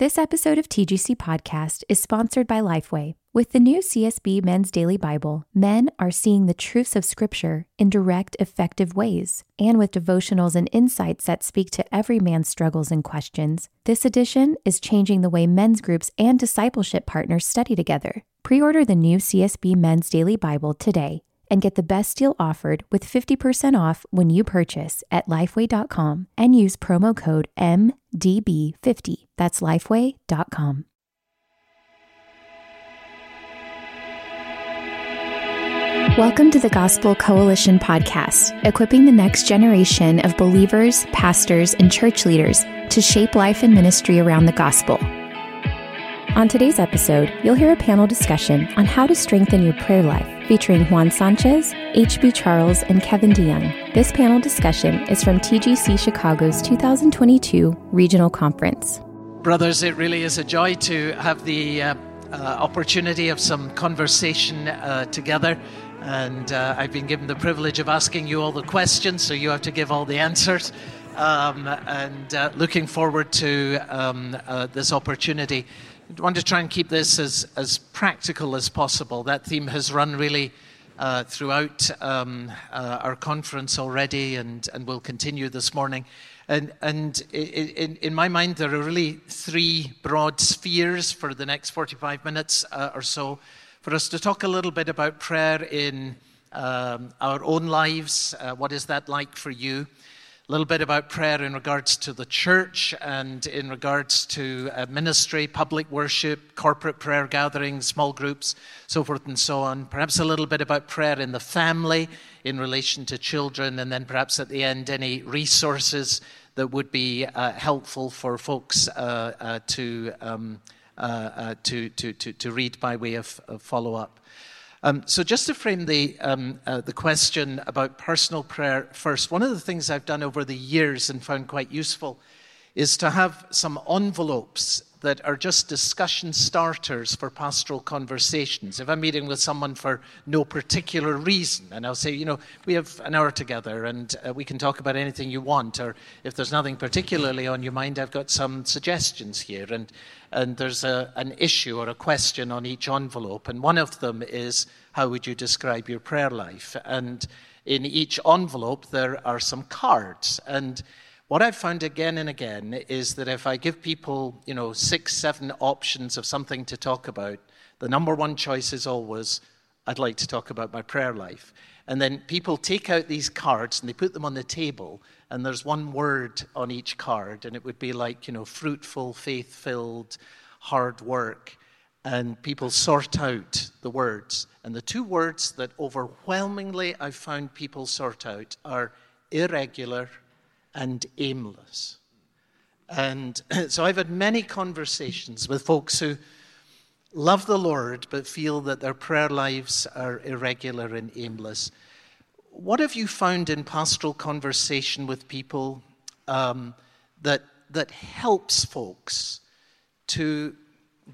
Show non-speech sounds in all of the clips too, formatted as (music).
This episode of TGC Podcast is sponsored by Lifeway. With the new CSB Men's Daily Bible, men are seeing the truths of Scripture in direct, effective ways. And with devotionals and insights that speak to every man's struggles and questions, this edition is changing the way men's groups and discipleship partners study together. Pre order the new CSB Men's Daily Bible today and get the best deal offered with 50% off when you purchase at lifeway.com and use promo code MDB50. That's lifeway.com. Welcome to the Gospel Coalition podcast, equipping the next generation of believers, pastors, and church leaders to shape life and ministry around the gospel. On today's episode, you'll hear a panel discussion on how to strengthen your prayer life featuring Juan Sanchez, H.B. Charles, and Kevin DeYoung. This panel discussion is from TGC Chicago's 2022 Regional Conference. Brothers, it really is a joy to have the uh, uh, opportunity of some conversation uh, together. And uh, I've been given the privilege of asking you all the questions, so you have to give all the answers. Um, and uh, looking forward to um, uh, this opportunity. I want to try and keep this as, as practical as possible. That theme has run really uh, throughout um, uh, our conference already and, and will continue this morning. And, and in, in my mind, there are really three broad spheres for the next 45 minutes uh, or so for us to talk a little bit about prayer in um, our own lives. Uh, what is that like for you? A little bit about prayer in regards to the church and in regards to uh, ministry, public worship, corporate prayer gatherings, small groups, so forth and so on. Perhaps a little bit about prayer in the family in relation to children, and then perhaps at the end, any resources that would be uh, helpful for folks uh, uh to, um, uh, uh, to, to, to, to, read by way of, of follow up. Um, so, just to frame the, um, uh, the question about personal prayer first, one of the things I've done over the years and found quite useful is to have some envelopes that are just discussion starters for pastoral conversations. If I'm meeting with someone for no particular reason, and I'll say, you know, we have an hour together and uh, we can talk about anything you want, or if there's nothing particularly on your mind, I've got some suggestions here. And, and there's a, an issue or a question on each envelope, and one of them is, how would you describe your prayer life? And in each envelope, there are some cards. And what I've found again and again is that if I give people, you know, six, seven options of something to talk about, the number one choice is always, I'd like to talk about my prayer life. And then people take out these cards and they put them on the table, and there's one word on each card, and it would be like, you know, fruitful, faith filled, hard work. And people sort out the words. And the two words that overwhelmingly I've found people sort out are irregular and aimless. And (clears throat) so I've had many conversations with folks who love the Lord but feel that their prayer lives are irregular and aimless. What have you found in pastoral conversation with people um, that, that helps folks to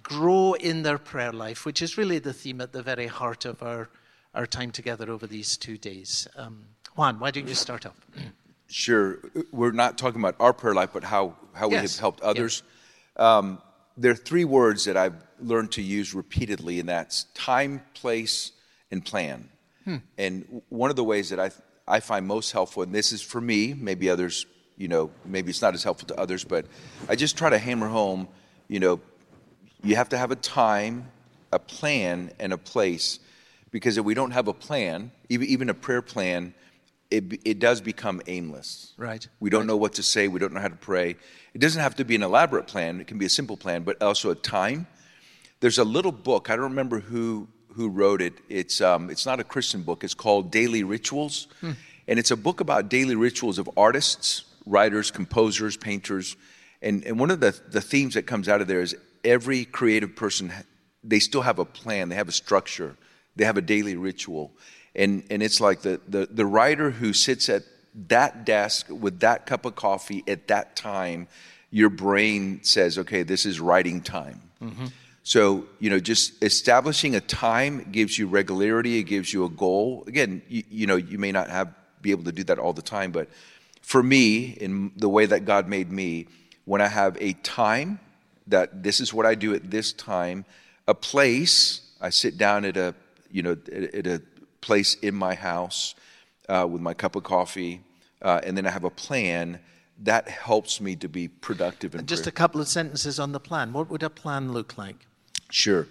grow in their prayer life, which is really the theme at the very heart of our, our time together over these two days? Um, Juan, why don't you start off? Sure. We're not talking about our prayer life, but how, how we have helped others. Um, there are three words that I've learned to use repeatedly, and that's time, place, and plan. Hmm. And one of the ways that I, I find most helpful, and this is for me, maybe others, you know, maybe it's not as helpful to others, but I just try to hammer home, you know, you have to have a time, a plan, and a place. Because if we don't have a plan, even, even a prayer plan, it, it does become aimless. Right. We don't right. know what to say. We don't know how to pray. It doesn't have to be an elaborate plan. It can be a simple plan, but also a time. There's a little book. I don't remember who who wrote it. It's um, it's not a Christian book. It's called Daily Rituals, hmm. and it's a book about daily rituals of artists, writers, composers, painters, and and one of the the themes that comes out of there is every creative person they still have a plan. They have a structure. They have a daily ritual and, and it's like the, the, the writer who sits at that desk with that cup of coffee at that time, your brain says, okay, this is writing time. Mm-hmm. So, you know, just establishing a time gives you regularity, it gives you a goal. Again, you, you know, you may not have be able to do that all the time, but for me, in the way that God made me, when I have a time that this is what I do at this time, a place, I sit down at a, you know, at, a place in my house uh, with my cup of coffee, uh, and then I have a plan. That helps me to be productive. And just prayer. a couple of sentences on the plan. What would a plan look like? Sure.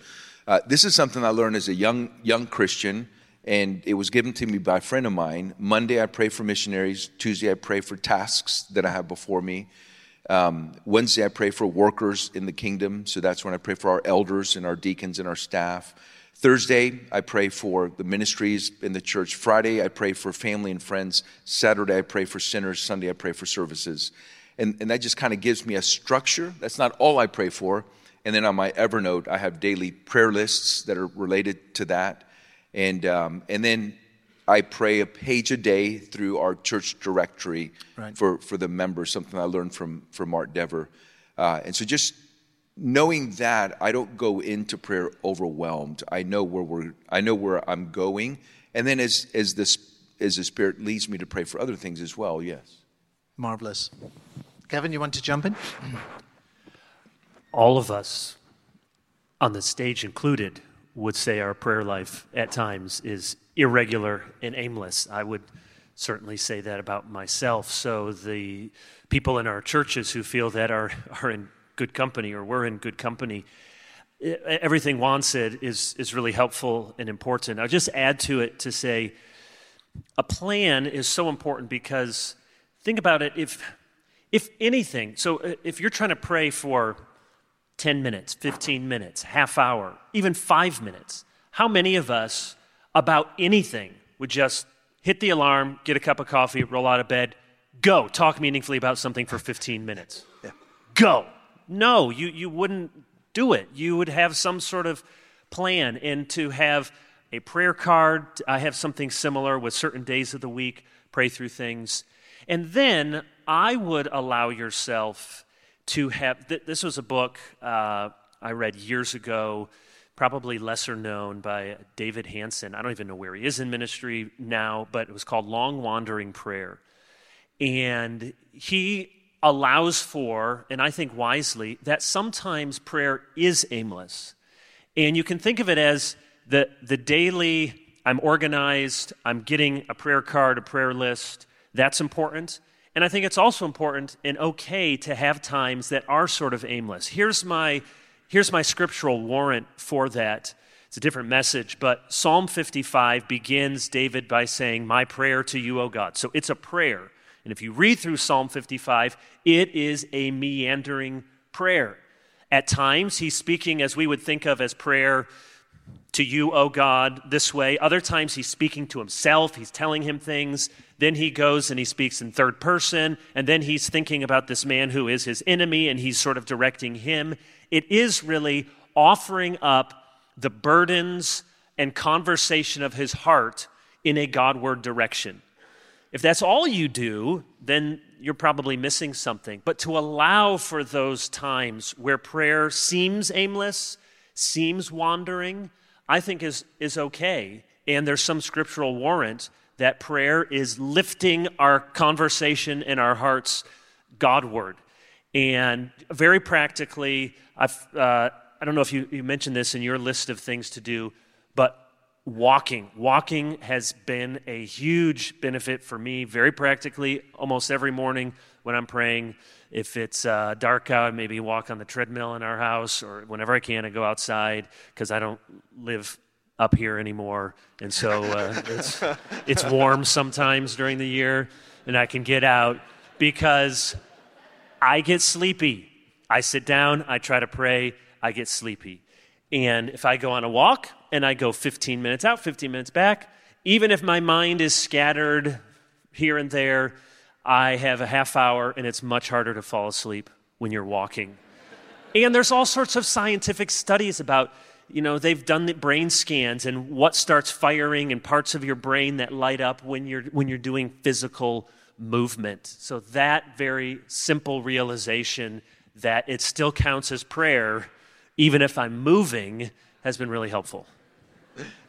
Uh, this is something I learned as a young young Christian, and it was given to me by a friend of mine. Monday, I pray for missionaries. Tuesday, I pray for tasks that I have before me. Um, Wednesday, I pray for workers in the kingdom. So that's when I pray for our elders and our deacons and our staff. Thursday, I pray for the ministries in the church. Friday, I pray for family and friends. Saturday, I pray for sinners. Sunday, I pray for services. And, and that just kind of gives me a structure. That's not all I pray for. And then on my Evernote, I have daily prayer lists that are related to that. And, um, and then I pray a page a day through our church directory right. for, for the members, something I learned from, from Mark Dever. Uh, and so just knowing that I don't go into prayer overwhelmed. I know where we're I know where I'm going. And then as as this as the Spirit leads me to pray for other things as well, yes. Marvelous. Kevin, you want to jump in? (clears throat) All of us on the stage included would say our prayer life at times is irregular and aimless. I would certainly say that about myself. So the people in our churches who feel that are, are in good company or we're in good company. Everything Juan said is, is really helpful and important. I'll just add to it to say a plan is so important because think about it if, if anything, so uh, if you're trying to pray for 10 minutes, 15 minutes, half hour, even five minutes, how many of us about anything would just hit the alarm, get a cup of coffee, roll out of bed, go, talk meaningfully about something for 15 minutes? Yeah. Go. No, you, you wouldn't do it. You would have some sort of plan. And to have a prayer card, I have something similar with certain days of the week, pray through things. And then I would allow yourself to have th- this was a book uh, I read years ago, probably lesser known by David Hansen. I don't even know where he is in ministry now, but it was called Long Wandering Prayer. And he allows for, and I think wisely, that sometimes prayer is aimless. And you can think of it as the, the daily, I'm organized, I'm getting a prayer card, a prayer list. That's important. And I think it's also important and okay to have times that are sort of aimless. Here's my, here's my scriptural warrant for that. It's a different message, but Psalm 55 begins David by saying, My prayer to you, O God. So it's a prayer. And if you read through Psalm 55, it is a meandering prayer. At times, he's speaking as we would think of as prayer to you, O God, this way. Other times, he's speaking to himself. He's telling him things. Then he goes and he speaks in third person. And then he's thinking about this man who is his enemy and he's sort of directing him. It is really offering up the burdens and conversation of his heart in a Godward direction. If that's all you do, then you're probably missing something. But to allow for those times where prayer seems aimless, seems wandering, I think is, is okay. And there's some scriptural warrant that prayer is lifting our conversation and our hearts Godward. And very practically, I've, uh, I don't know if you, you mentioned this in your list of things to do, but walking. Walking has been a huge benefit for me, very practically, almost every morning when I'm praying. If it's uh, dark out, maybe walk on the treadmill in our house, or whenever I can, I go outside because I don't live up here anymore, and so uh, it's (laughs) it's warm sometimes during the year, and I can get out because I get sleepy. I sit down, I try to pray, I get sleepy. And if I go on a walk and I go 15 minutes out, 15 minutes back, even if my mind is scattered here and there, I have a half hour and it's much harder to fall asleep when you're walking. and there's all sorts of scientific studies about, you know, they've done the brain scans and what starts firing and parts of your brain that light up when you're when you're doing physical movement. So that very simple realization that it still counts as prayer even if I'm moving has been really helpful.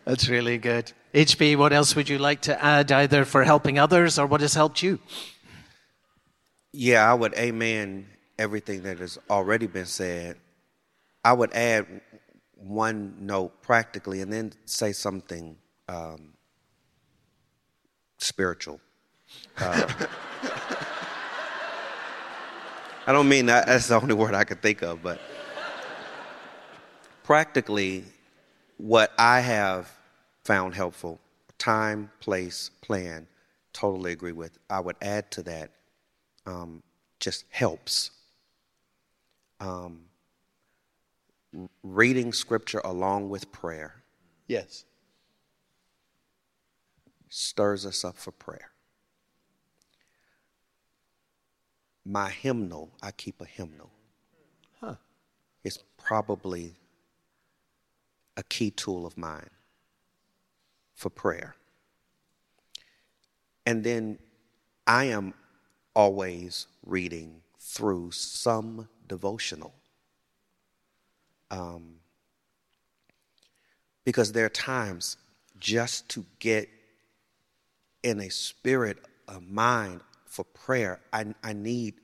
That's really good. HB, what else would you like to add either for helping others or what has helped you? Yeah, I would amen everything that has already been said. I would add one note practically and then say something um, spiritual. Uh, (laughs) I don't mean that, that's the only word I could think of, but practically, what I have found helpful time, place, plan, totally agree with. I would add to that um, just helps. Um, reading scripture along with prayer. Yes. Stirs us up for prayer. My hymnal, I keep a hymnal. Huh. It's probably a key tool of mine for prayer. And then I am always reading through some devotional. Um, because there are times just to get in a spirit of mind for prayer, I, I need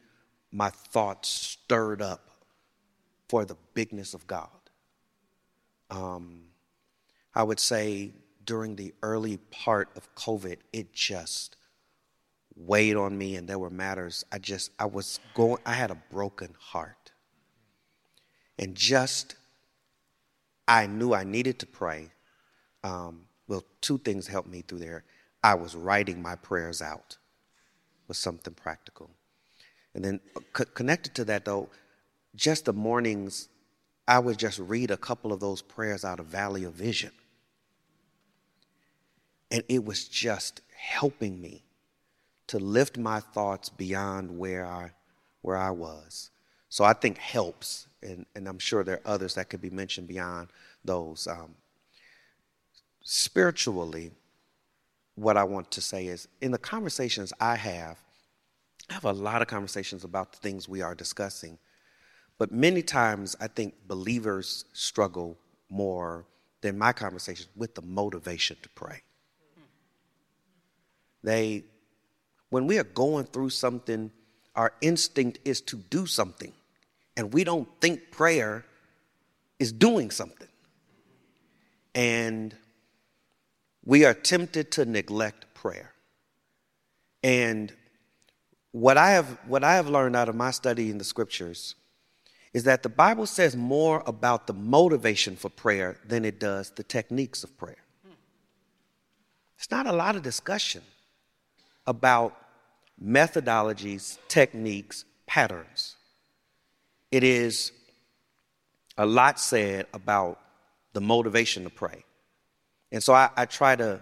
my thoughts stirred up for the bigness of God. Um, I would say during the early part of COVID, it just weighed on me and there were matters. I just i was going i had a broken heart. And just i knew i needed to pray. Um, well two things helped me through there. I was writing my prayers out with something practical. And then c- connected to that though just the mornings i would just read a couple of those prayers out of valley of vision. And it was just helping me to lift my thoughts beyond where I, where I was. So I think helps, and, and I'm sure there are others that could be mentioned beyond those. Um, spiritually, what I want to say is in the conversations I have, I have a lot of conversations about the things we are discussing, but many times I think believers struggle more than my conversations with the motivation to pray. They when we are going through something, our instinct is to do something. And we don't think prayer is doing something. And we are tempted to neglect prayer. And what I have what I have learned out of my study in the scriptures is that the Bible says more about the motivation for prayer than it does the techniques of prayer. It's not a lot of discussion about methodologies, techniques, patterns. It is a lot said about the motivation to pray. And so I, I, try to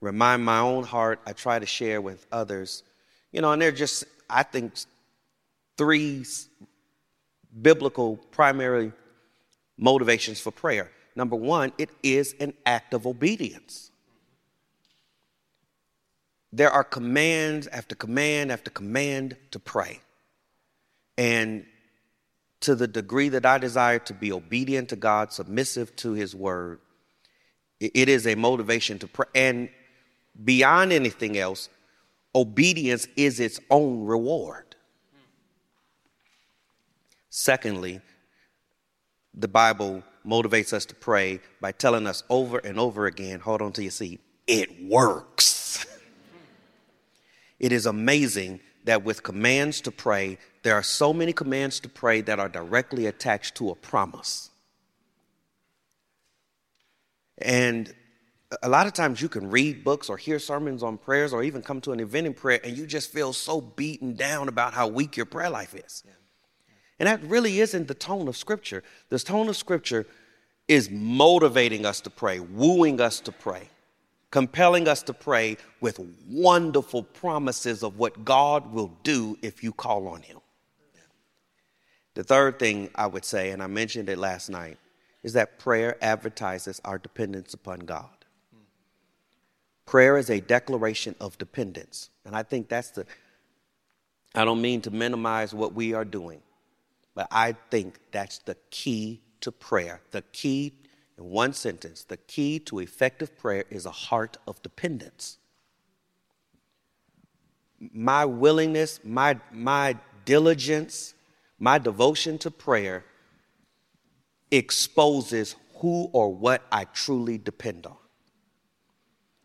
remind my own heart, I try to share with others, you know, and they're just, I think, three biblical primary motivations for prayer. Number one, it is an act of obedience there are commands after command after command to pray. And to the degree that I desire to be obedient to God, submissive to His word, it is a motivation to pray. And beyond anything else, obedience is its own reward. Secondly, the Bible motivates us to pray by telling us over and over again hold on to your seat, it works. It is amazing that with commands to pray, there are so many commands to pray that are directly attached to a promise. And a lot of times you can read books or hear sermons on prayers or even come to an event in prayer and you just feel so beaten down about how weak your prayer life is. Yeah. And that really isn't the tone of Scripture. The tone of Scripture is motivating us to pray, wooing us to pray, compelling us to pray with wonderful promises of what God will do if you call on Him. The third thing I would say, and I mentioned it last night, is that prayer advertises our dependence upon God. Prayer is a declaration of dependence. And I think that's the, I don't mean to minimize what we are doing, but I think that's the key to prayer. The key, in one sentence, the key to effective prayer is a heart of dependence. My willingness, my, my diligence, my devotion to prayer exposes who or what I truly depend on.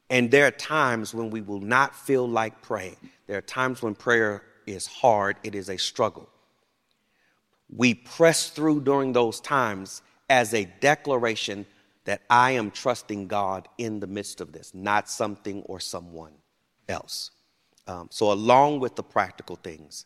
And there are times when we will not feel like praying. There are times when prayer is hard, it is a struggle we press through during those times as a declaration that I am trusting God in the midst of this, not something or someone else. Um, so, along with the practical things,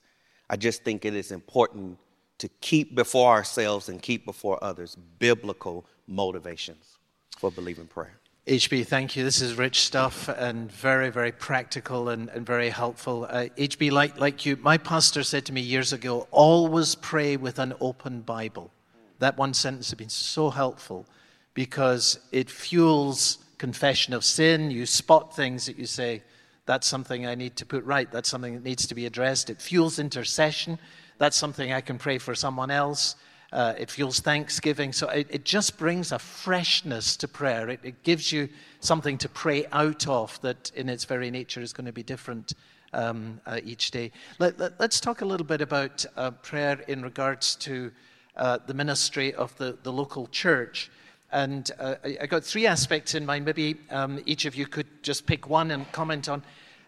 I just think it is important to keep before ourselves and keep before others biblical motivations for believing prayer. HB, thank you. This is rich stuff and very, very practical and, and very helpful. Uh, HB, like, like you, my pastor said to me years ago always pray with an open Bible. That one sentence has been so helpful because it fuels confession of sin. You spot things that you say, that's something I need to put right, that's something that needs to be addressed. It fuels intercession. That's something I can pray for someone else. Uh, it fuels thanksgiving. So it, it, just brings a freshness to prayer. It, it, gives you something to pray out of that, in its very nature, is going to be different um, uh, each day. Let, us let, talk a little bit about uh, prayer in regards to uh, the ministry of the, the local church. And uh, I, got three aspects in mind. Maybe um, each of you could just pick one and comment on.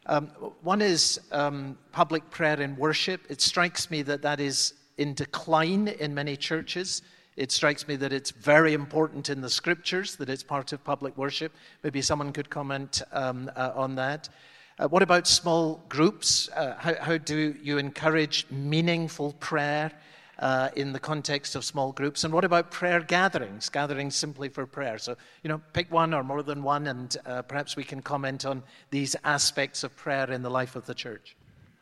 Um, one is um, public prayer and worship. It strikes me that that is in decline in many churches. It strikes me that it's very important in the scriptures that it's part of public worship. Maybe someone could comment um, uh, on that. Uh, what about small groups? Uh, how, how, do you encourage meaningful prayer uh, in the context of small groups? And what about prayer gatherings, gatherings simply for prayer? So, you know, pick one or more than one, and uh, perhaps we can comment on these aspects of prayer in the life of the church.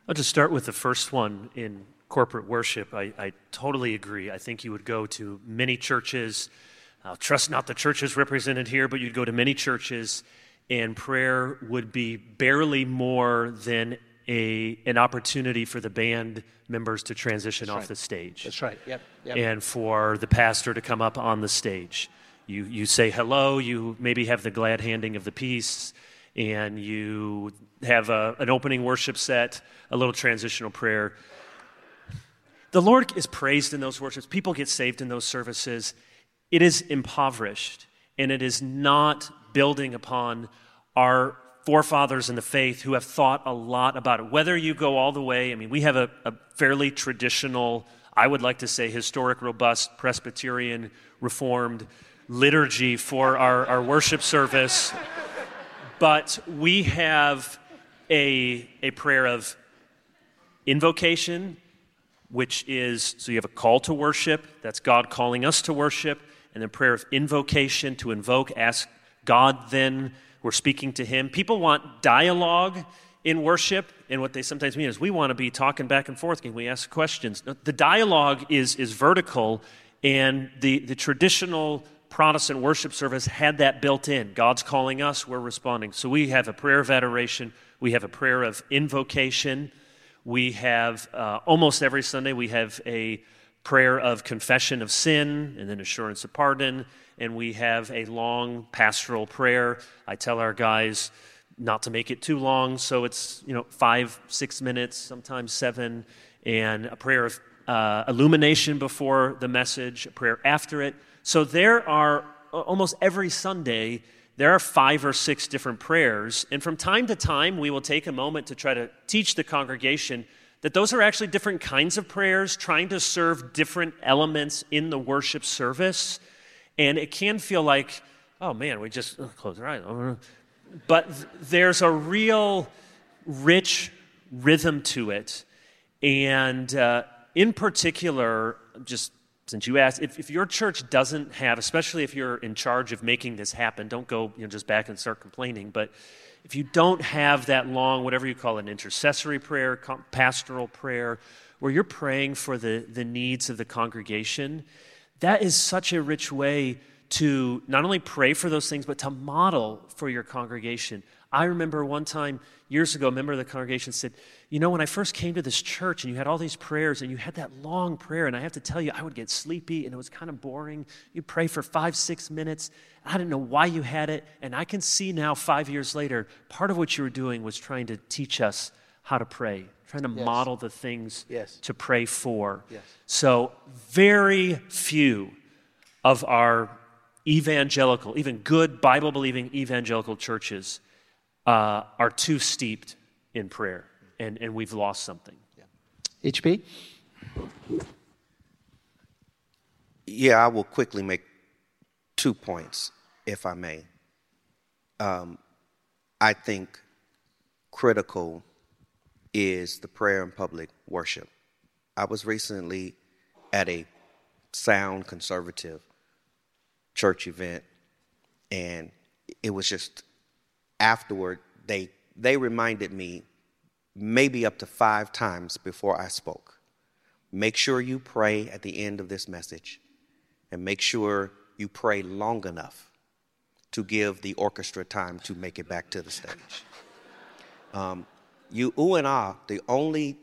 I'll just start with the first one in corporate worship, I, I, totally agree. I think you would go to many churches. I'll trust not the churches represented here, but you'd go to many churches, and prayer would be barely more than a, an opportunity for the band members to transition That's off right. the stage. That's right. Yep. yep. And for the pastor to come up on the stage. You, you say hello, you maybe have the glad handing of the peace, and you have a, an opening worship set, a little transitional prayer the Lord is praised in those worships. People get saved in those services. It is impoverished, and it is not building upon our forefathers in the faith who have thought a lot about it. Whether you go all the way, I mean, we have a, a fairly traditional, I would like to say, historic, robust Presbyterian, Reformed liturgy for our, our worship service. But we have a, a prayer of invocation, which is so you have a call to worship, that's God calling us to worship, and then prayer of invocation to invoke, ask God then, we're speaking to Him. People want dialogue in worship, and what they sometimes mean is we want to be talking back and forth. Can we ask questions? The dialogue is, is vertical, and the, the traditional Protestant worship service had that built in. God's calling us, we're responding. So we have a prayer of adoration, we have a prayer of invocation. We have uh, almost every Sunday, we have a prayer of confession of sin and then assurance of pardon. And we have a long pastoral prayer. I tell our guys not to make it too long, so it's, you know, five, six minutes, sometimes seven, and a prayer of uh, illumination before the message, a prayer after it. So there are almost every Sunday there are five or six different prayers. And from time to time, we will take a moment to try to teach the congregation that those are actually different kinds of prayers, trying to serve different elements in the worship service. And it can feel like oh man, we just close our eyes. But there's a real rich rhythm to it. And uh, in particular, just since you asked, if, if your church doesn't have, especially if you're in charge of making this happen, don't go you know, just back and start complaining. But if you don't have that long, whatever you call it, an intercessory prayer, pastoral prayer, where you're praying for the, the needs of the congregation, that is such a rich way to not only pray for those things, but to model for your congregation. I remember one time years ago, a member of the congregation said, You know, when I first came to this church and you had all these prayers and you had that long prayer, and I have to tell you, I would get sleepy and it was kind of boring. You pray for five, six minutes. I didn't know why you had it. And I can see now, five years later, part of what you were doing was trying to teach us how to pray, trying to yes. model the things yes. to pray for. Yes. So, very few of our evangelical, even good Bible believing evangelical churches uh, are too steeped in prayer, and, and we've lost something. Yeah. HB? Yeah, I will quickly make two points, if I may. Um, I think critical is the prayer in public worship. I was recently at a sound conservative church event, and it was just afterward they they reminded me maybe up to five times before I spoke. Make sure you pray at the end of this message, and make sure you pray long enough to give the orchestra time to make it back to the stage. Um, you ooh and ah, the only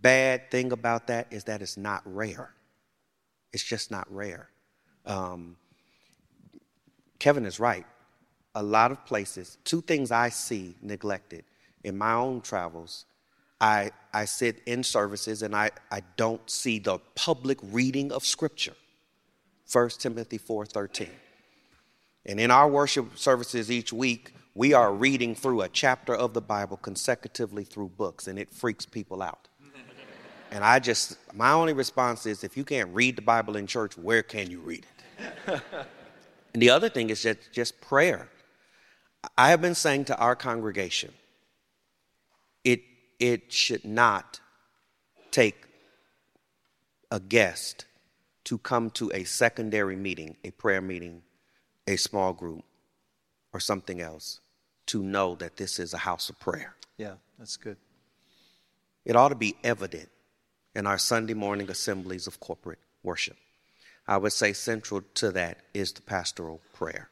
bad thing about that is that it's not rare. It's just not rare. Um, Kevin is right. A lot of places, two things I see neglected in my own travels. I, I sit in services and I, I don't see the public reading of Scripture. 1 Timothy 4:13. And in our worship services each week, we are reading through a chapter of the Bible consecutively through books, and it freaks people out. (laughs) and I just, my only response is if you can't read the Bible in church, where can you read it? (laughs) and the other thing is just, just prayer. I have been saying to our congregation, it, it should not take a guest to come to a secondary meeting, a prayer meeting, a small group, or something else to know that this is a house of prayer. Yeah, that's good. It ought to be evident in our Sunday morning assemblies of corporate worship. I would say central to that is the pastoral prayer.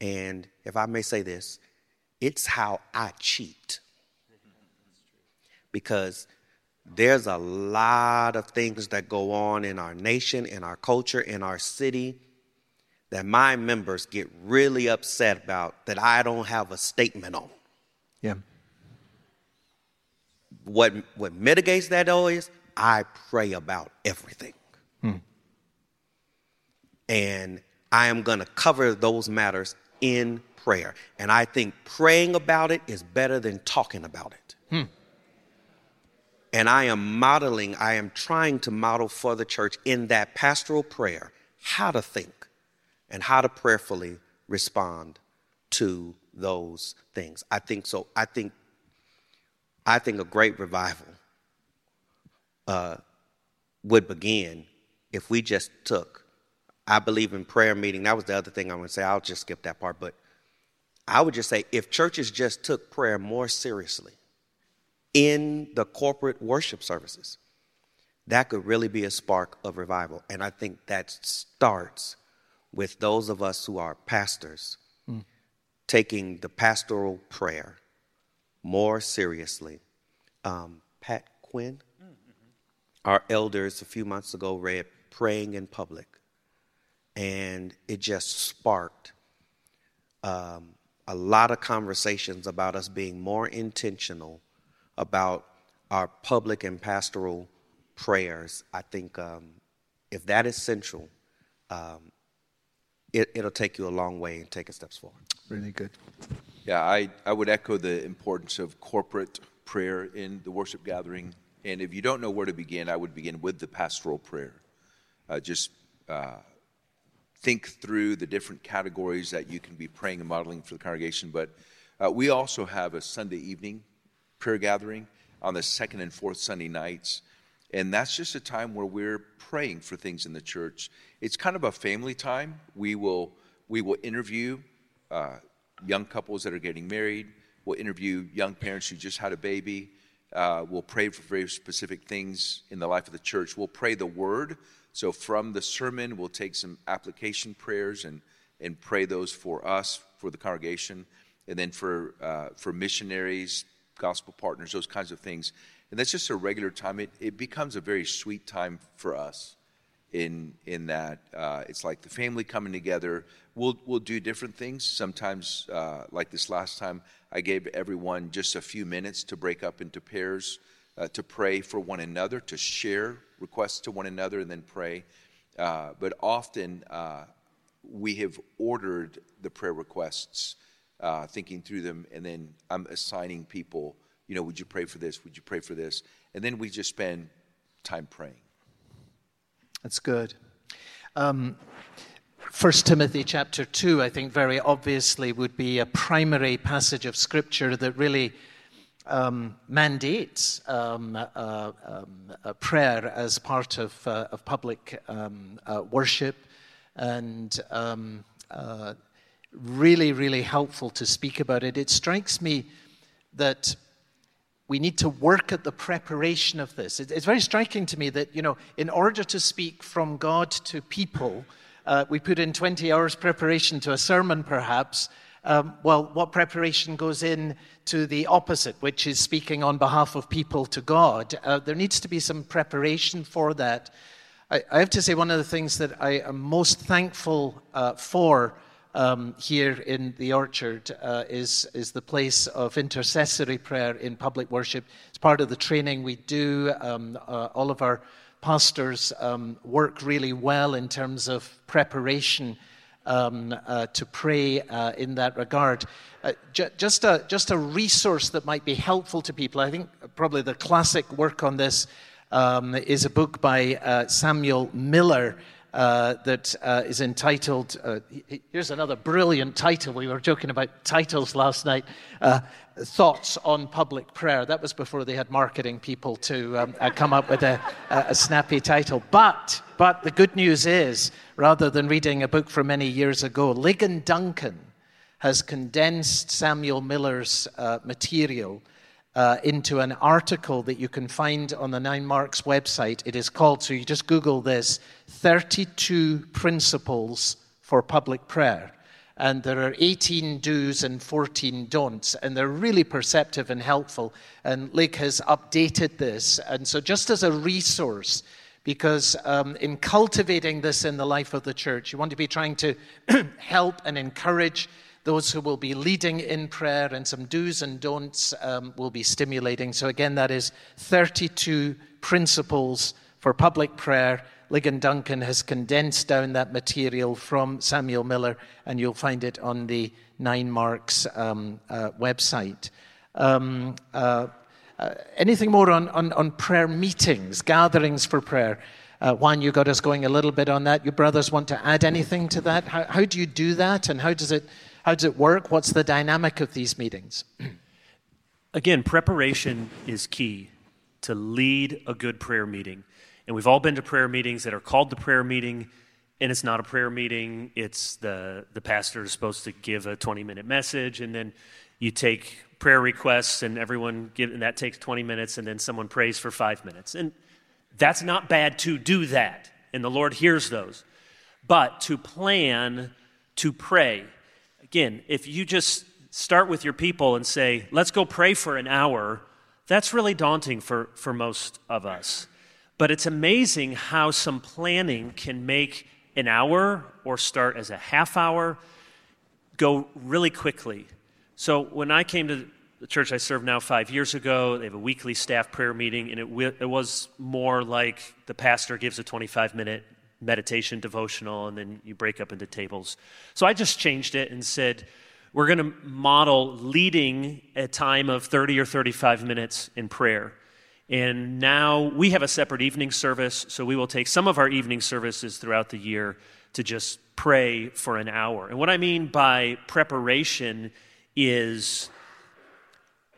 And if I may say this, it's how I cheat. Because there's a lot of things that go on in our nation, in our culture, in our city that my members get really upset about that I don't have a statement on. Yeah. What, what mitigates that though is I pray about everything. Hmm and I am going to cover those matters in prayer. And I think praying about it is better than talking about it. Hmm. And I am modeling, I am trying to model for the church in that pastoral prayer how to think and how to prayerfully respond to those things. I think so. I think I think a great revival uh, would begin if we just took I believe in prayer meeting. That was the other thing I would say. I'll just skip that part. But I would just say if churches just took prayer more seriously in the corporate worship services, that could really be a spark of revival. And I think that starts with those of us who are pastors mm. taking the pastoral prayer more seriously. Um, Pat Quinn, mm-hmm. our elders a few months ago read Praying in Public and it just sparked um, a lot of conversations about us being more intentional about our public and pastoral prayers. I think um, if that is central, um, it, it'll take you a long way in taking steps forward. Really good. Yeah, I, I would echo the importance of corporate prayer in the worship gathering. And if you don't know where to begin, I would begin with the pastoral prayer. Uh, just uh, think through the different categories that you can be praying and modeling for the congregation. But uh, we also have a Sunday evening prayer gathering on the second and fourth Sunday nights. And that's just a time where we're praying for things in the church. It's kind of a family time. We will, we will interview uh, young couples that are getting married. We'll interview young parents who just had a baby. Uh, we'll pray for very specific things in the life of the church. We'll pray the word. So from the sermon, we'll take some application prayers and, and pray those for us, for the congregation, and then for, uh, for missionaries, gospel partners, those kinds of things. And that's just a regular time. It, it becomes a very sweet time for us in, in that uh, it's like the family coming together. We'll, we'll do different things. Sometimes, uh, like this last time, I gave everyone just a few minutes to break up into pairs, uh, to pray for one another, to share requests to one another, and then pray. Uh, but often, uh, we have ordered the prayer requests, uh, thinking through them, and then I'm assigning people you know, would you pray for this? Would you pray for this? And then we just spend time praying. That's good. Um, 1 Timothy chapter 2, I think very obviously would be a primary passage of scripture that really um, mandates um, uh, um, prayer as part of, uh, of public um, uh, worship and um, uh, really, really helpful to speak about it. It strikes me that we need to work at the preparation of this. It's very striking to me that, you know, in order to speak from God to people, uh, we put in 20 hours preparation to a sermon, perhaps. Um, well, what preparation goes in to the opposite, which is speaking on behalf of people to God? Uh, there needs to be some preparation for that. I, I, have to say, one of the things that I am most thankful uh, for um, here in the orchard uh, is, is the place of intercessory prayer in public worship. It's part of the training we do. Um, uh, all of our pastors um, work really well in terms of preparation um, uh, to pray uh, in that regard. Uh, J- just, a, just a resource that might be helpful to people. I think probably the classic work on this um, is a book by uh, Samuel Miller uh, that uh, is entitled, here's another brilliant title. We were joking about titles last night Thoughts on Public Prayer. That was before they had marketing people to um, come up with a, a, snappy title. But, but the good news is, rather than reading a book from many years ago, Ligon Duncan has condensed Samuel Miller's uh, material uh, into an article that you can find on the Nine Marks website. It is called, so you just Google this 32 Principles for Public Prayer. And there are 18 do's and 14 don'ts, and they're really perceptive and helpful. And Lake has updated this. And so, just as a resource, because um, in cultivating this in the life of the church, you want to be trying to (clears throat) help and encourage those who will be leading in prayer, and some do's and don'ts um, will be stimulating. So, again, that is 32 principles for public prayer. Ligon Duncan has condensed down that material from Samuel Miller, and you'll find it on the Nine Marks um, uh, website. Um, uh, uh, anything more on, on, on, prayer meetings, gatherings for prayer? Uh, Juan, you got us going a little bit on that. Your brothers want to add anything to that? How, how do you do that, and how does it how does it work? What's the dynamic of these meetings? (clears throat) Again, preparation is key to lead a good prayer meeting. And we've all been to prayer meetings that are called the prayer meeting, and it's not a prayer meeting. It's the, the pastor is supposed to give a 20 minute message, and then you take prayer requests, and everyone give, and that takes 20 minutes, and then someone prays for five minutes. And that's not bad to do that, and the Lord hears those. But to plan to pray, Again, if you just start with your people and say, let's go pray for an hour, that's really daunting for, for most of us. But it's amazing how some planning can make an hour or start as a half hour go really quickly. So when I came to the church I serve now five years ago, they have a weekly staff prayer meeting, and it, it was more like the pastor gives a 25 minute meditation devotional, and then you break up into tables. So I just changed it and said, we're going to model leading a time of 30 or 35 minutes in prayer. And now we have a separate evening service, so we will take some of our evening services throughout the year to just pray for an hour. And what I mean by preparation is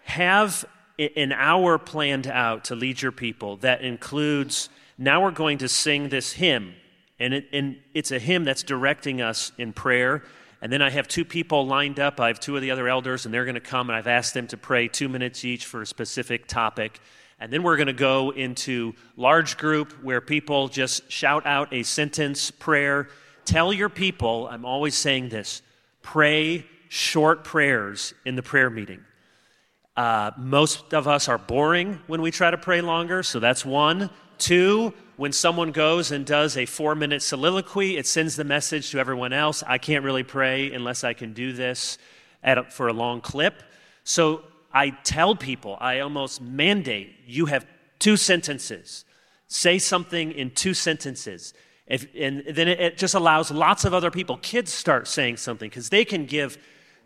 have an hour planned out to lead your people that includes now we're going to sing this hymn. And, it, and it's a hymn that's directing us in prayer. And then I have two people lined up. I have two of the other elders, and they're going to come, and I've asked them to pray two minutes each for a specific topic. And then we're going to go into large group where people just shout out a sentence prayer. Tell your people, I'm always saying this, pray short prayers in the prayer meeting. Uh, most of us are boring when we try to pray longer, so that's one. Two, when someone goes and does a four minute soliloquy, it sends the message to everyone else I can't really pray unless I can do this a, for a long clip. So I tell people, I almost mandate you have two sentences. Say something in two sentences. If, and then it, it just allows lots of other people, kids start saying something because they can give,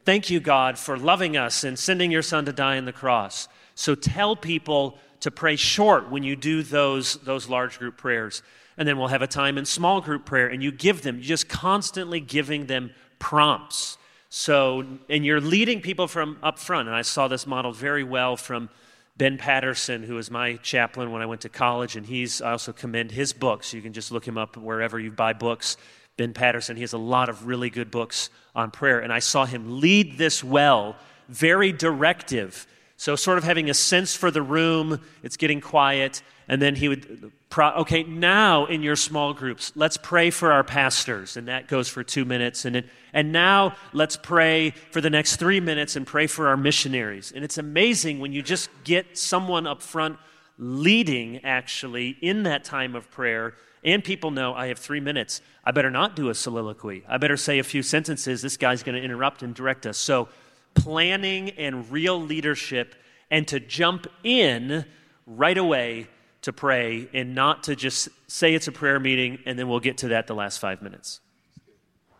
thank you, God, for loving us and sending your son to die on the cross. So tell people to pray short when you do those, those large group prayers. And then we'll have a time in small group prayer, and you give them, you're just constantly giving them prompts. So, and you're leading people from up front. And I saw this model very well from Ben Patterson, who was my chaplain when I went to college. And he's, I also commend his books. You can just look him up wherever you buy books. Ben Patterson, he has a lot of really good books on prayer. And I saw him lead this well, very directive so, sort of having a sense for the room, it's getting quiet, and then he would, okay, now in your small groups, let's pray for our pastors, and that goes for two minutes. And, it, and now let's pray for the next three minutes and pray for our missionaries. And it's amazing when you just get someone up front leading, actually, in that time of prayer, and people know I have three minutes. I better not do a soliloquy. I better say a few sentences. This guy's going to interrupt and direct us. So, planning and real leadership and to jump in right away to pray and not to just say it's a prayer meeting and then we'll get to that the last five minutes.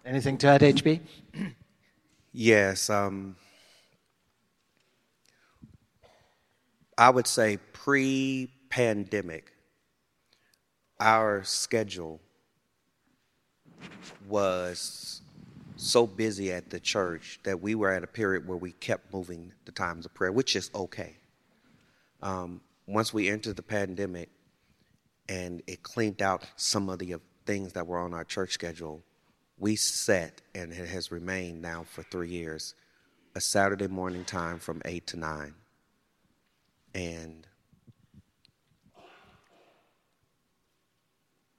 Anything to add, HB? (clears throat) Yes. Um, I would say pre pandemic, our schedule was so busy at the church that we were at a period where we kept moving the times of prayer, which is okay. Um, once we entered the pandemic and it cleaned out some of the things that were on our church schedule, we set, and it has remained now for three years, a Saturday morning time from 8 to 9. And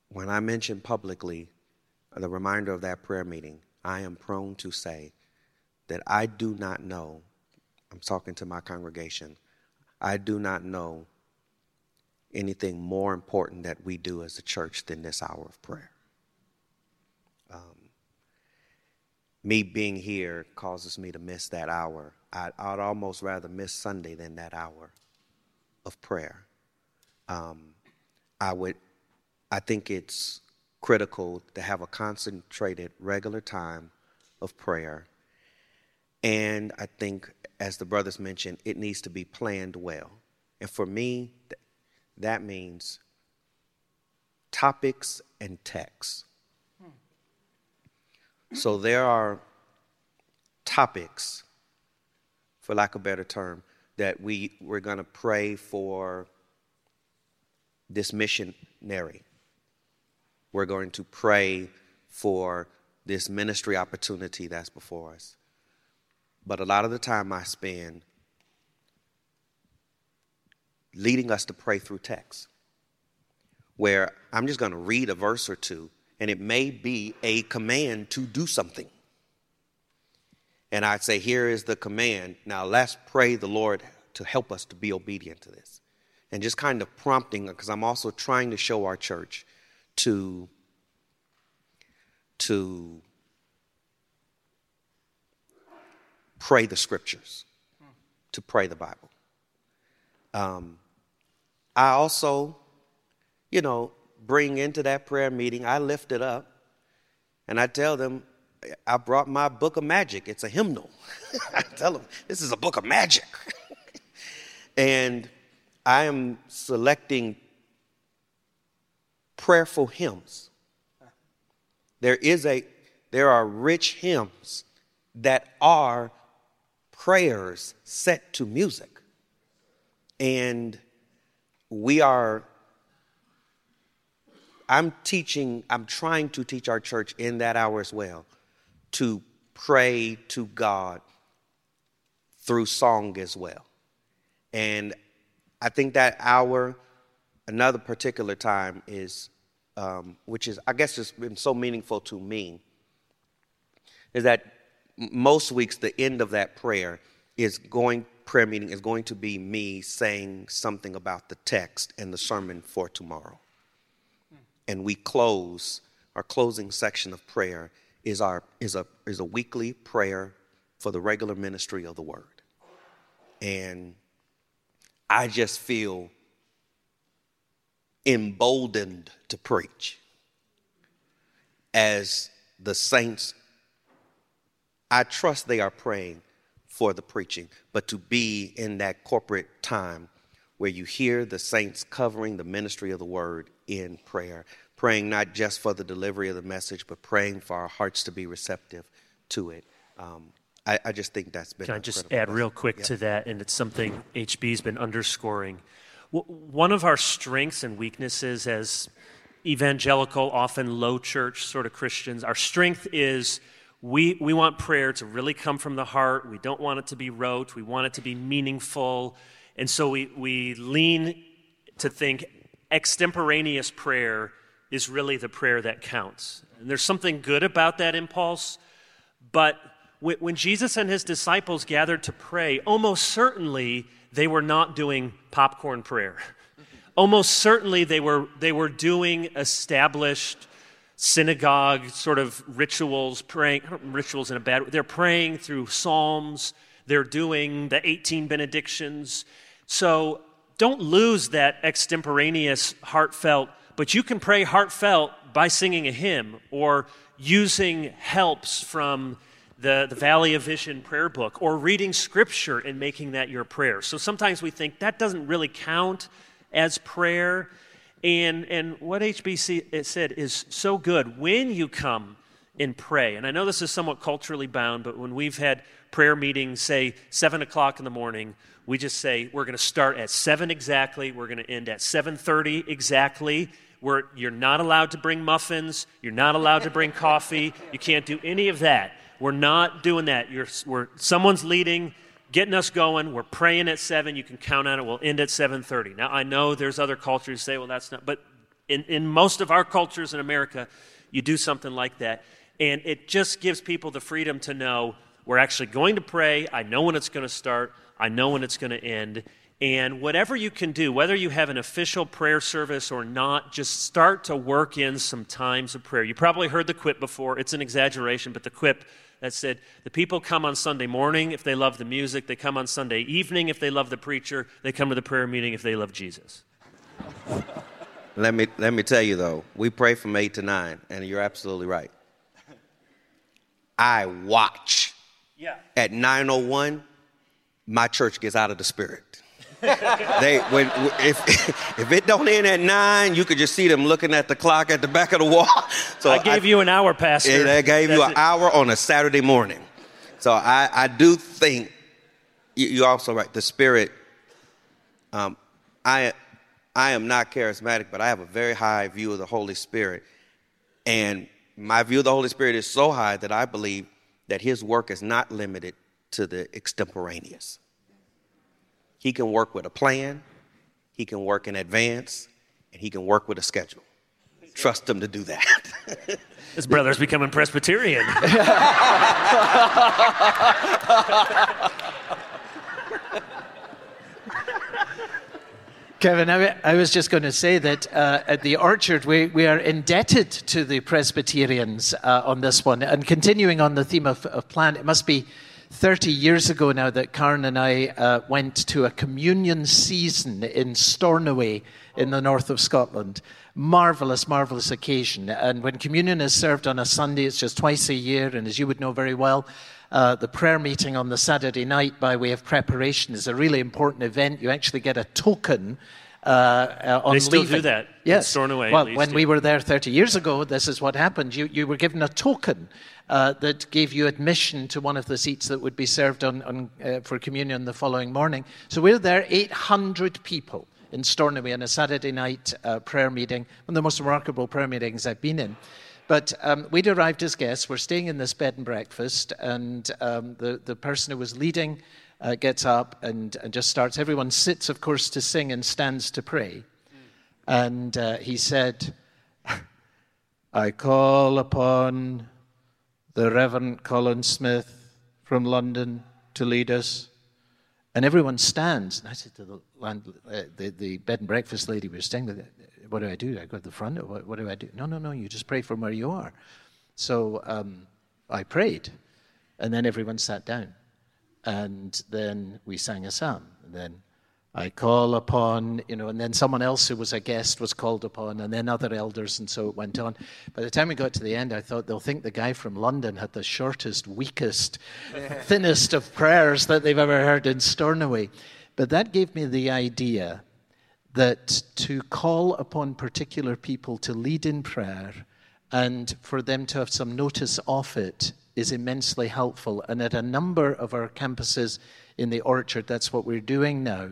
when I mention publicly the reminder of that prayer meeting, I am prone to say that I do not know, I'm talking to my congregation, I do not know anything more important that we do as a church than this hour of prayer. Um, me being here causes me to miss that hour. I'd, I'd, almost rather miss Sunday than that hour of prayer. Um, I would, I think it's critical to have a concentrated, regular time of prayer. And I think, as the brothers mentioned, it needs to be planned well. And for me, that means topics and texts. Hmm. So there are topics, for lack of a better term, that we, we're going to pray for this missionary we're going to pray for this ministry opportunity that's before us. But a lot of the time I spend leading us to pray through text, where I'm just going to read a verse or two, and it may be a command to do something. And I'd say, Here is the command. Now let's pray the Lord to help us to be obedient to this. And just kind of prompting, because I'm also trying to show our church to to pray the scriptures, to pray the Bible. Um, I also, you know, bring into that prayer meeting, I lift it up and I tell them, I brought my book of magic. It's a hymnal. (laughs) I tell them, this is a book of magic. (laughs) and I am selecting prayerful hymns There is a there are rich hymns that are prayers set to music. And we are I'm teaching, I'm trying to teach our church in that hour as well to pray to God through song as well. And I think that hour, another particular time is, um, which is, I guess, has been so meaningful to me, is that most weeks the end of that prayer is going prayer meeting is going to be me saying something about the text and the sermon for tomorrow. And we close our closing section of prayer is our is a is a weekly prayer for the regular ministry of the word. And i just feel emboldened to preach as the saints i trust they are praying for the preaching but to be in that corporate time where you hear the saints covering the ministry of the word in prayer, praying not just for the delivery of the message, but praying for our hearts to be receptive to it. Um, I, I, just think that's been. Can I just add real quick to that? And it's something HB's been underscoring. One of our strengths and weaknesses as evangelical, often low church sort of Christians, our strength is we, we want prayer to really come from the heart. We don't want it to be rote. We want it to be meaningful. And so we, we lean to think extemporaneous prayer is really the prayer that counts. And there's something good about that impulse, but when Jesus and his disciples gathered to pray, almost certainly they were not doing popcorn prayer. almost certainly they were, they were doing established synagogue sort of rituals, praying, rituals in a bad way. They're praying through psalms, they're doing the 18 benedictions. So don't lose that extemporaneous, heartfelt, but you can pray heartfelt by singing a hymn or using helps from the, the Valley of Vision prayer book or reading scripture and making that your prayer. So sometimes we think that doesn't really count as prayer. And, and what HBC said is so good. When you come and pray, and I know this is somewhat culturally bound, but when we've had prayer meetings, say 7 o'clock in the morning, we just say we're going to start at 7 exactly we're going to end at 7.30 exactly We're, you're not allowed to bring muffins you're not allowed to bring coffee you can't do any of that we're not doing that. You're, we're, someone's leading getting us going. We're praying at 7 you can count on it. We'll end at 7.30 now i know there's other cultures say well that's not but in, in most of our cultures in america you do something like that. And it just gives people the freedom to know we're actually going to pray. I know when it's going to start. I know when it's going to end. And whatever you can do, whether you have an official prayer service or not, just start to work in some times of prayer. You probably heard the quip before. It's an exaggeration, but the quip that said, The people come on Sunday morning if they love the music, they come on Sunday evening if they love the preacher, they come to the prayer meeting if they love Jesus. let, me, let me tell you though, we pray from 8 to 9, and you're absolutely right. I watch. Yeah. At 901, my church gets out of the spirit. (laughs) they when if (laughs) if it don't end at nine, you could just see them looking at the clock at the back of the wall. (laughs) So I gave I, you an hour, Pastor. And I gave That's you an it. hour on a Saturday morning. So I I do think you, are also right. The spirit. Um, I I am not charismatic, but I have a very high view of the Holy Spirit, and my view of the Holy Spirit is so high that I believe that His work is not limited to the extemporaneous. He can work with a plan, he can work in advance, and he can work with a schedule. Trust him to do that. (laughs) His brother's becoming Presbyterian. (laughs) Kevin, I, I, was just going to say that uh, at the Orchard, we, we are indebted to the Presbyterians uh, on this one. And continuing on the theme of, of plan, it must be 30 years ago now that Karen and I uh, went to a communion season in Stornoway in the north of Scotland. Marvelous, marvelous occasion. And when communion is served on a Sunday, it's just twice a year. And as you would know very well, uh, the prayer meeting on the Saturday night by way of preparation is a really important event. You actually get a token uh, uh, on they still leaving. do that. Yes. Stornoway. Well, when we were there 30 years ago, this is what happened. You, you were given a token uh, that gave you admission to one of the seats that would be served on, on uh, for communion the following morning. So we're there, 800 people in Stornoway on a Saturday night uh, prayer meeting, one of the most remarkable prayer meetings I've been in. But um, we'd arrived as guests. We're staying in this bed and breakfast, and um, the, the person who was leading uh, gets up and, and, just starts. Everyone sits, of course, to sing and stands to pray. And uh, he said, (laughs) I call upon the Reverend Colin Smith from London to lead us. And everyone stands. And I said to the, land, uh, the, the, bed and breakfast lady we were staying with, What do I do? I go to the front? What, what, do I do? No, no, no, you just pray from where you are. So um, I prayed. And then everyone sat down. And then we sang a psalm. And then I call upon, you know, and then someone else who was a guest was called upon, and then other elders, and so it went on. By the time we got to the end, I thought they'll think the guy from London had the shortest, weakest, (laughs) thinnest of prayers that they've ever heard in Stornoway. But that gave me the idea that to call upon particular people to lead in prayer and for them to have some notice of it is immensely helpful. And at a number of our campuses in the orchard, that's what we're doing now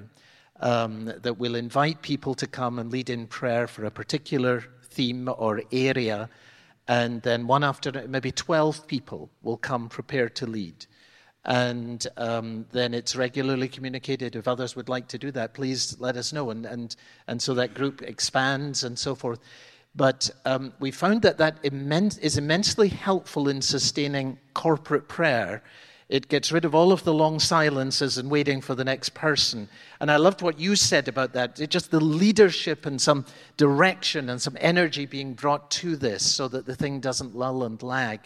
um, that will invite people to come and lead in prayer for a particular theme or area. And then one after maybe 12 people will come prepared to lead. And um, then it's regularly communicated. If others would like to do that, please let us know. And, and, and so that group expands and so forth. But um, we found that that immense, is immensely helpful in sustaining corporate prayer it gets rid of all of the long silences and waiting for the next person. And I loved what you said about that. It just the leadership and some direction and some energy being brought to this so that the thing doesn't lull and lag.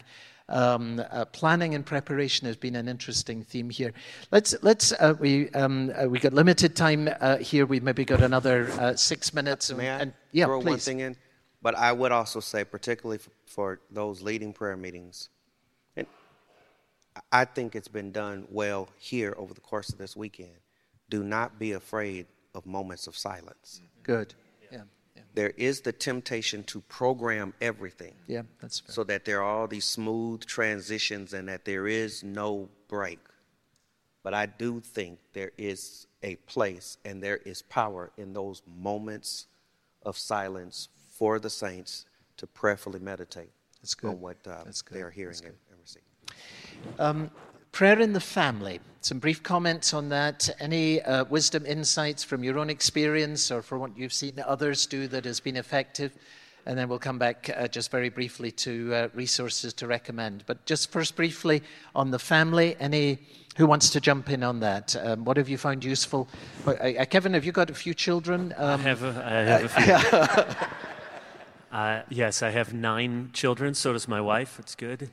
Um, uh, planning and preparation has been an interesting theme here. Let's let's uh, we um, uh, we got limited time uh, here. We've maybe got another uh, six minutes. May I and, yeah, throw please. one thing in? But I would also say, particularly for, for those leading prayer meetings, and I think it's been done well here over the course of this weekend. Do not be afraid of moments of silence. Mm-hmm. Good. Yeah. yeah. There is the temptation to program everything. Yeah, that's fair. So that there are all these smooth transitions and that there is no break. But I do think there is a place and there is power in those moments of silence for the saints to prayerfully meditate on what uh, they are hearing and, and receiving. Um, prayer in the family. Some brief comments on that. Any uh, wisdom, insights from your own experience or from what you've seen others do that has been effective? And then we'll come back uh, just very briefly to uh, resources to recommend. But just first, briefly on the family, any who wants to jump in on that? Um, what have you found useful? Uh, Kevin, have you got a few children? Um, I have a, I have a few. (laughs) Uh, yes, I have nine children. So does my wife. It's good.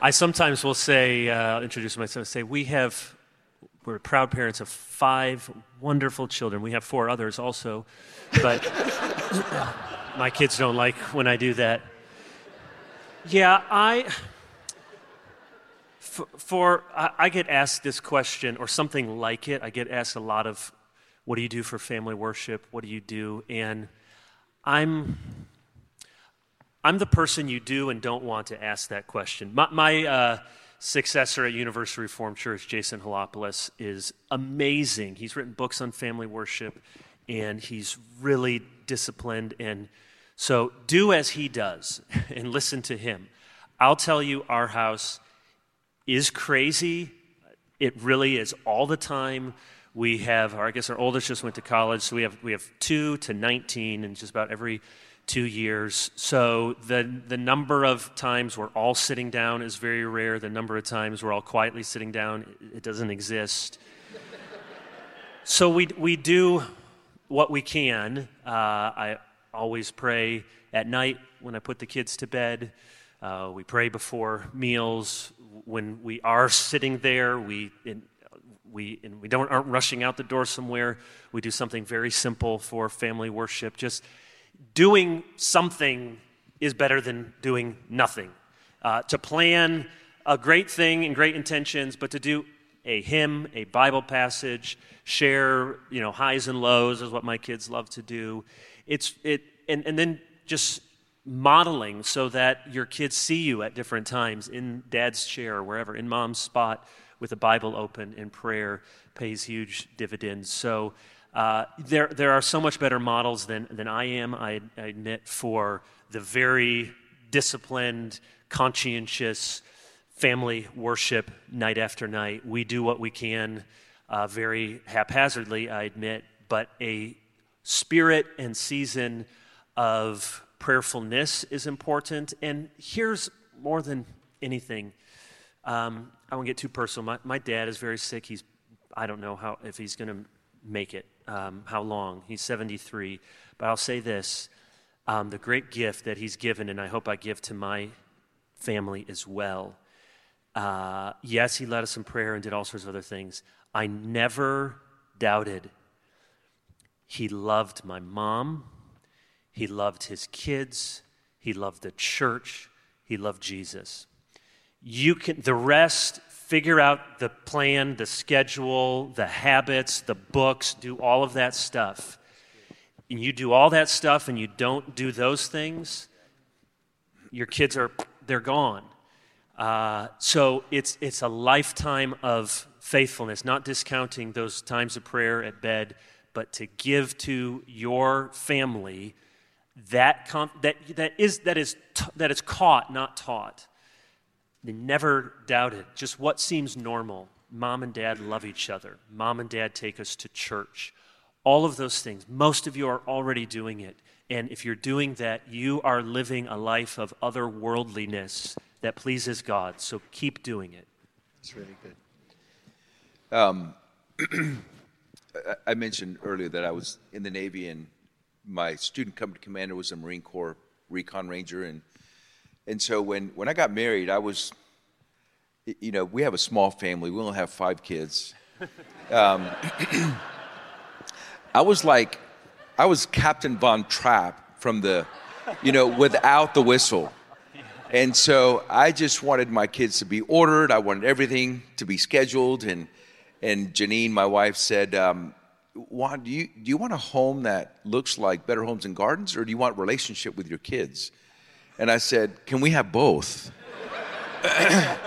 I sometimes will say, uh, introduce myself, say, we have, we're proud parents of five wonderful children. We have four others also, but (coughs) my kids don't like when I do that. Yeah, I, for, I get asked this question or something like it. I get asked a lot of, what do you do for family worship? What do you do? And I'm, I'm the person you do and don't want to ask that question. My, my uh, successor at University Reformed Church, Jason Helopoulos, is amazing. He's written books on family worship, and he's really disciplined. And so do as he does (laughs) and listen to him. I'll tell you, our house is crazy. It really is all the time. We have, or I guess our oldest just went to college, so we have, we have two to 19, and just about every two years. So the, the number of times we're all sitting down is very rare. The number of times we're all quietly sitting down, it doesn't exist. so we, we do what we can. Uh, I always pray at night when I put the kids to bed. Uh, we pray before meals. When we are sitting there, we, in, we, and we don't, aren't rushing out the door somewhere. We do something very simple for family worship. Just doing something is better than doing nothing. Uh, to plan a great thing and great intentions, but to do a hymn, a Bible passage, share, you know, highs and lows is what my kids love to do. It's it and, and then just modeling so that your kids see you at different times in dad's chair or wherever, in mom's spot with a Bible open in prayer pays huge dividends. So uh, there, there are so much better models than, than I am, I, I admit, for the very disciplined, conscientious family worship night after night. We do what we can uh, very haphazardly, I admit, but a spirit and season of prayerfulness is important. And here's more than anything um, I won't get too personal. My, my dad is very sick. He's, I don't know how, if he's going to make it, um, how long. He's 73. But I'll say this um, the great gift that he's given, and I hope I give to my family as well. Uh, yes, he led us in prayer and did all sorts of other things. I never doubted he loved my mom, he loved his kids, he loved the church, he loved Jesus. You can the rest figure out the plan, the schedule, the habits, the books, do all of that stuff. And you do all that stuff and you don't do those things, your kids are they're gone. Uh, so it's it's a lifetime of faithfulness, not discounting those times of prayer at bed, but to give to your family that, that, that, is, that, is t- that is caught, not taught. They never doubted just what seems normal. Mom and dad love each other. Mom and dad take us to church. All of those things. Most of you are already doing it. And if you're doing that, you are living a life of otherworldliness that pleases God. So keep doing it. That's really good. Um, (clears throat) I mentioned earlier that I was in the Navy and my student company commander was a Marine Corps recon ranger. And, and so when, when I got married, I was, you know, we have a small family. We only have five kids. Um, (clears throat) I was like, I was Captain Von Trapp from the, you know, without the whistle. And so I just wanted my kids to be ordered. I wanted everything to be scheduled. And, and Janine, my wife, said, um, Juan, do you, do you want a home that looks like Better Homes and Gardens, or do you want relationship with your kids? And I said, Can we have both? (coughs)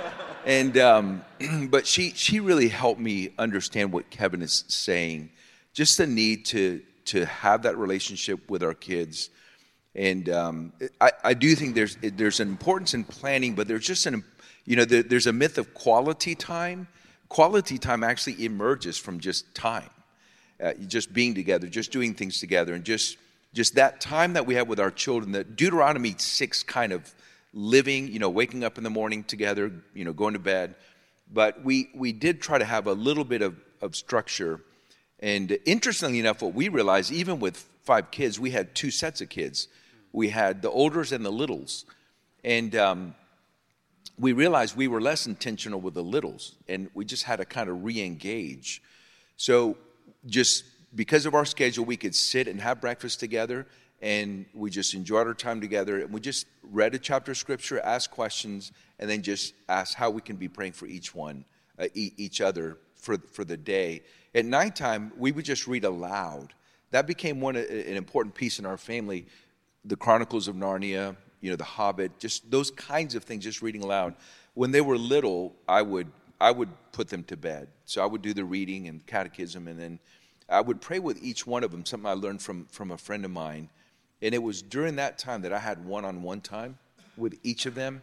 and um, (clears throat) but she she really helped me understand what Kevin is saying, just the need to to have that relationship with our kids. And um, I, I do think there's there's an importance in planning, but there's just an you know there, there's a myth of quality time. Quality time actually emerges from just time uh, just being together, just doing things together, and just just that time that we have with our children. That Deuteronomy six kind of living, you know, waking up in the morning together, you know, going to bed. But we we did try to have a little bit of, of structure. And interestingly enough, what we realized, even with five kids, we had two sets of kids. We had the olders and the littles, and um, we realized we were less intentional with the littles, and we just had to kind of re-engage. So just because of our schedule, we could sit and have breakfast together and we just enjoyed our time together and we just read a chapter of scripture asked questions and then just asked how we can be praying for each one uh, each other for, for the day. At nighttime we would just read aloud. That became one an important piece in our family the chronicles of narnia you know the hobbit just those kinds of things just reading aloud. When they were little i would I would put them to bed. So I would do the reading and catechism, and then I would pray with each one of them, something I learned from, from a friend of mine. And it was during that time that I had one on one time with each of them.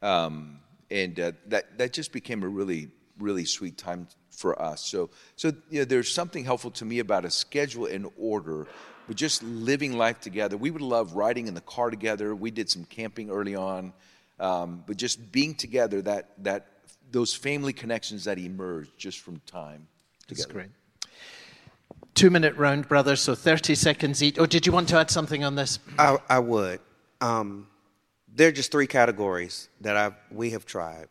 Um, and uh, that, that just became a really, really sweet time for us. So, so you know, there's something helpful to me about a schedule and order, but just living life together. We would love riding in the car together. We did some camping early on. Um, but just being together, that, that those family connections that emerge just from time together. That's great. Two minute round, brother, so 30 seconds each. Oh, did you want to add something on this? I, I would. Um, there are just three categories that I've, we have tried.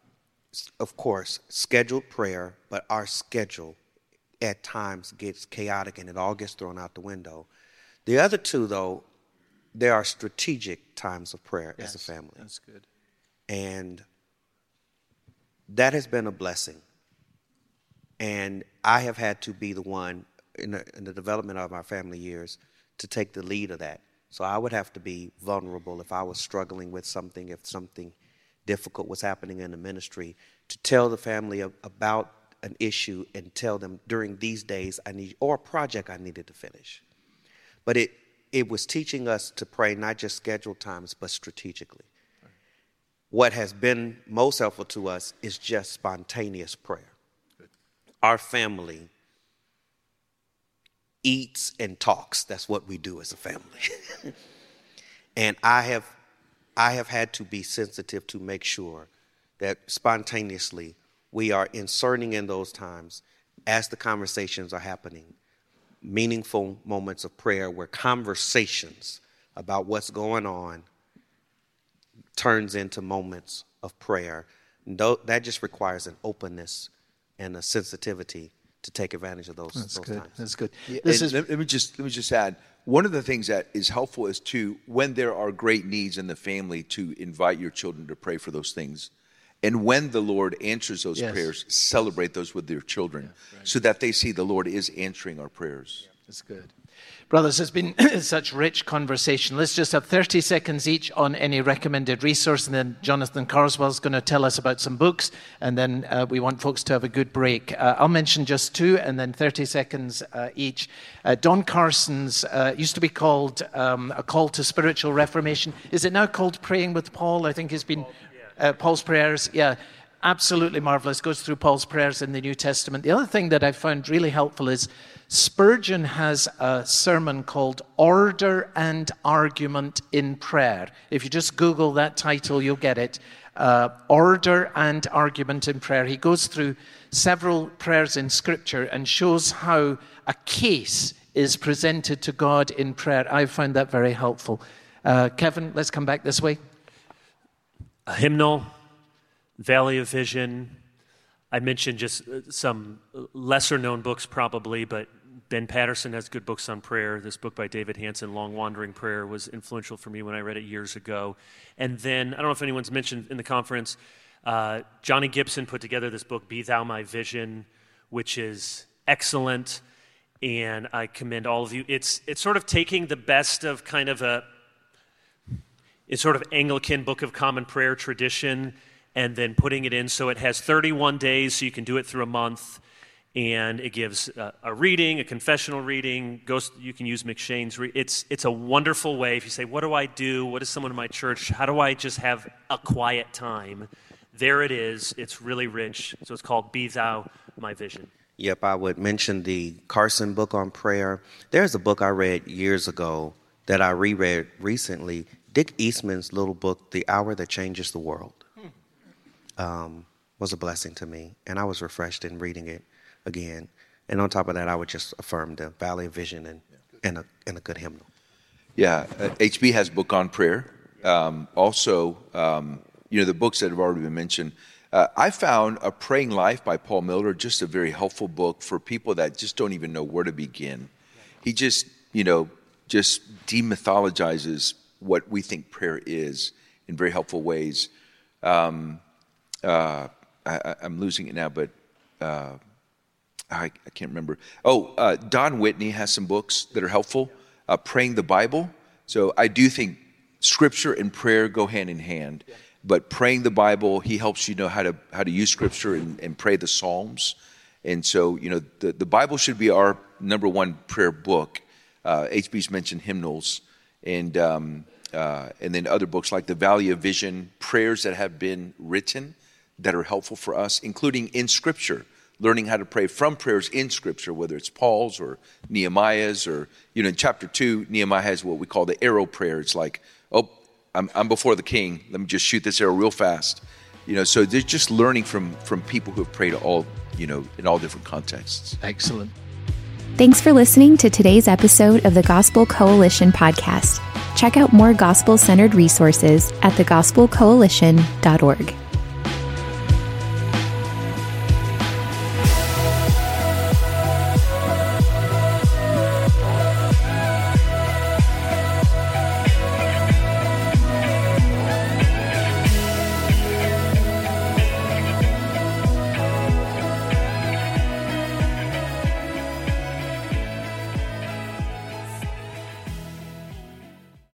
Of course, scheduled prayer, but our schedule at times gets chaotic and it all gets thrown out the window. The other two, though, there are strategic times of prayer yes, as a family. That's good. And that has been a blessing. And I have had to be the one in the, in the development of our family years to take the lead of that. So I would have to be vulnerable if I was struggling with something, if something difficult was happening in the ministry, to tell the family about an issue and tell them during these days I need, or a project I needed to finish. But it, it was teaching us to pray not just scheduled times, but strategically. What has been most helpful to us is just spontaneous prayer. Our family eats and talks. That's what we do as a family. (laughs) and I have I have had to be sensitive to make sure that spontaneously we are inserting in those times as the conversations are happening meaningful moments of prayer where conversations about what's going on turns into moments of prayer. That just requires an openness and a sensitivity to take advantage of those. That's those good. Times. That's good. Yeah, this is, let me just let me just add one of the things that is helpful is to when there are great needs in the family to invite your children to pray for those things. And when the Lord answers those yes. prayers, celebrate those with their children yeah, right. so that they see the Lord is answering our prayers. Yeah, that's good. Brothers, it's been (clears throat) such rich conversation. Let's just have 30 seconds each on any recommended resource, and then Jonathan Carswell is going to tell us about some books, and then uh, we want folks to have a good break. Uh, I'll mention just two, and then 30 seconds uh, each. Uh, Don Carson's uh, used to be called um, A Call to Spiritual Reformation. Is it now called Praying with Paul? I think it's been uh, Paul's Prayers. Yeah absolutely marvelous. Goes through Paul's prayers in the New Testament. The other thing that I found really helpful is Spurgeon has a sermon called Order and Argument in Prayer. If you just Google that title, you'll get it. Uh, order and Argument in Prayer. He goes through several prayers in Scripture and shows how a case is presented to God in prayer. I found that very helpful. Uh, Kevin, let's come back this way. A hymnal, Valley of Vision. I mentioned just uh, some lesser known books, probably, but Ben Patterson has good books on prayer. This book by David Hansen, Long Wandering Prayer, was influential for me when I read it years ago. And then, I don't know if anyone's mentioned in the conference, uh, Johnny Gibson put together this book, Be Thou My Vision, which is excellent. And I commend all of you. It's, it's sort of taking the best of kind of a, it's sort of Anglican Book of Common Prayer tradition and then putting it in so it has 31 days so you can do it through a month and it gives a, a reading, a confessional reading. You can use M'Cheyne's. Re- it's it's a wonderful way. If you say, "What do I do? What is someone in my church? How do I just have a quiet time?" There it is. It's really rich. So it's called "Be Thou My Vision." Yep, I would mention the Carson book on prayer. There's a book I read years ago that I reread recently. Dick Eastman's little book, "The Hour That Changes the World," um, was a blessing to me, and I was refreshed in reading it again. And on top of that, I would just affirm the Valley of Vision and, and, a, and a good hymnal. Yeah, uh, HB has book on prayer. Um, also, um, you know, the books that have already been mentioned. Uh, I found A Praying Life by Paul Miller just a very helpful book for people that just don't even know where to begin. He just, you know, just demythologizes what we think prayer is in very helpful ways. Um, uh, I, am losing it now, but uh, I, I can't remember. Oh, uh, Don Whitney has some books that are helpful. Uh, Praying the Bible. So I do think scripture and prayer go hand in hand. Yeah. But praying the Bible, he helps you know how to how to use scripture and, and pray the Psalms. And so, you know, the, the Bible should be our number one prayer book. Uh, HB's mentioned hymnals and um, uh, and then other books like the Valley of Vision, prayers that have been written that are helpful for us, including in Scripture learning how to pray from prayers in Scripture, whether it's Paul's or Nehemiah's, or, you know, in chapter two, Nehemiah has what we call the arrow prayer. It's like, oh, I'm, I'm before the king. Let me just shoot this arrow real fast. You know, so they're just learning from, from people who have prayed all, you know, in all different contexts. Excellent. Thanks for listening to today's episode of the Gospel Coalition podcast. Check out more gospel centered resources at thegospelcoalition.org.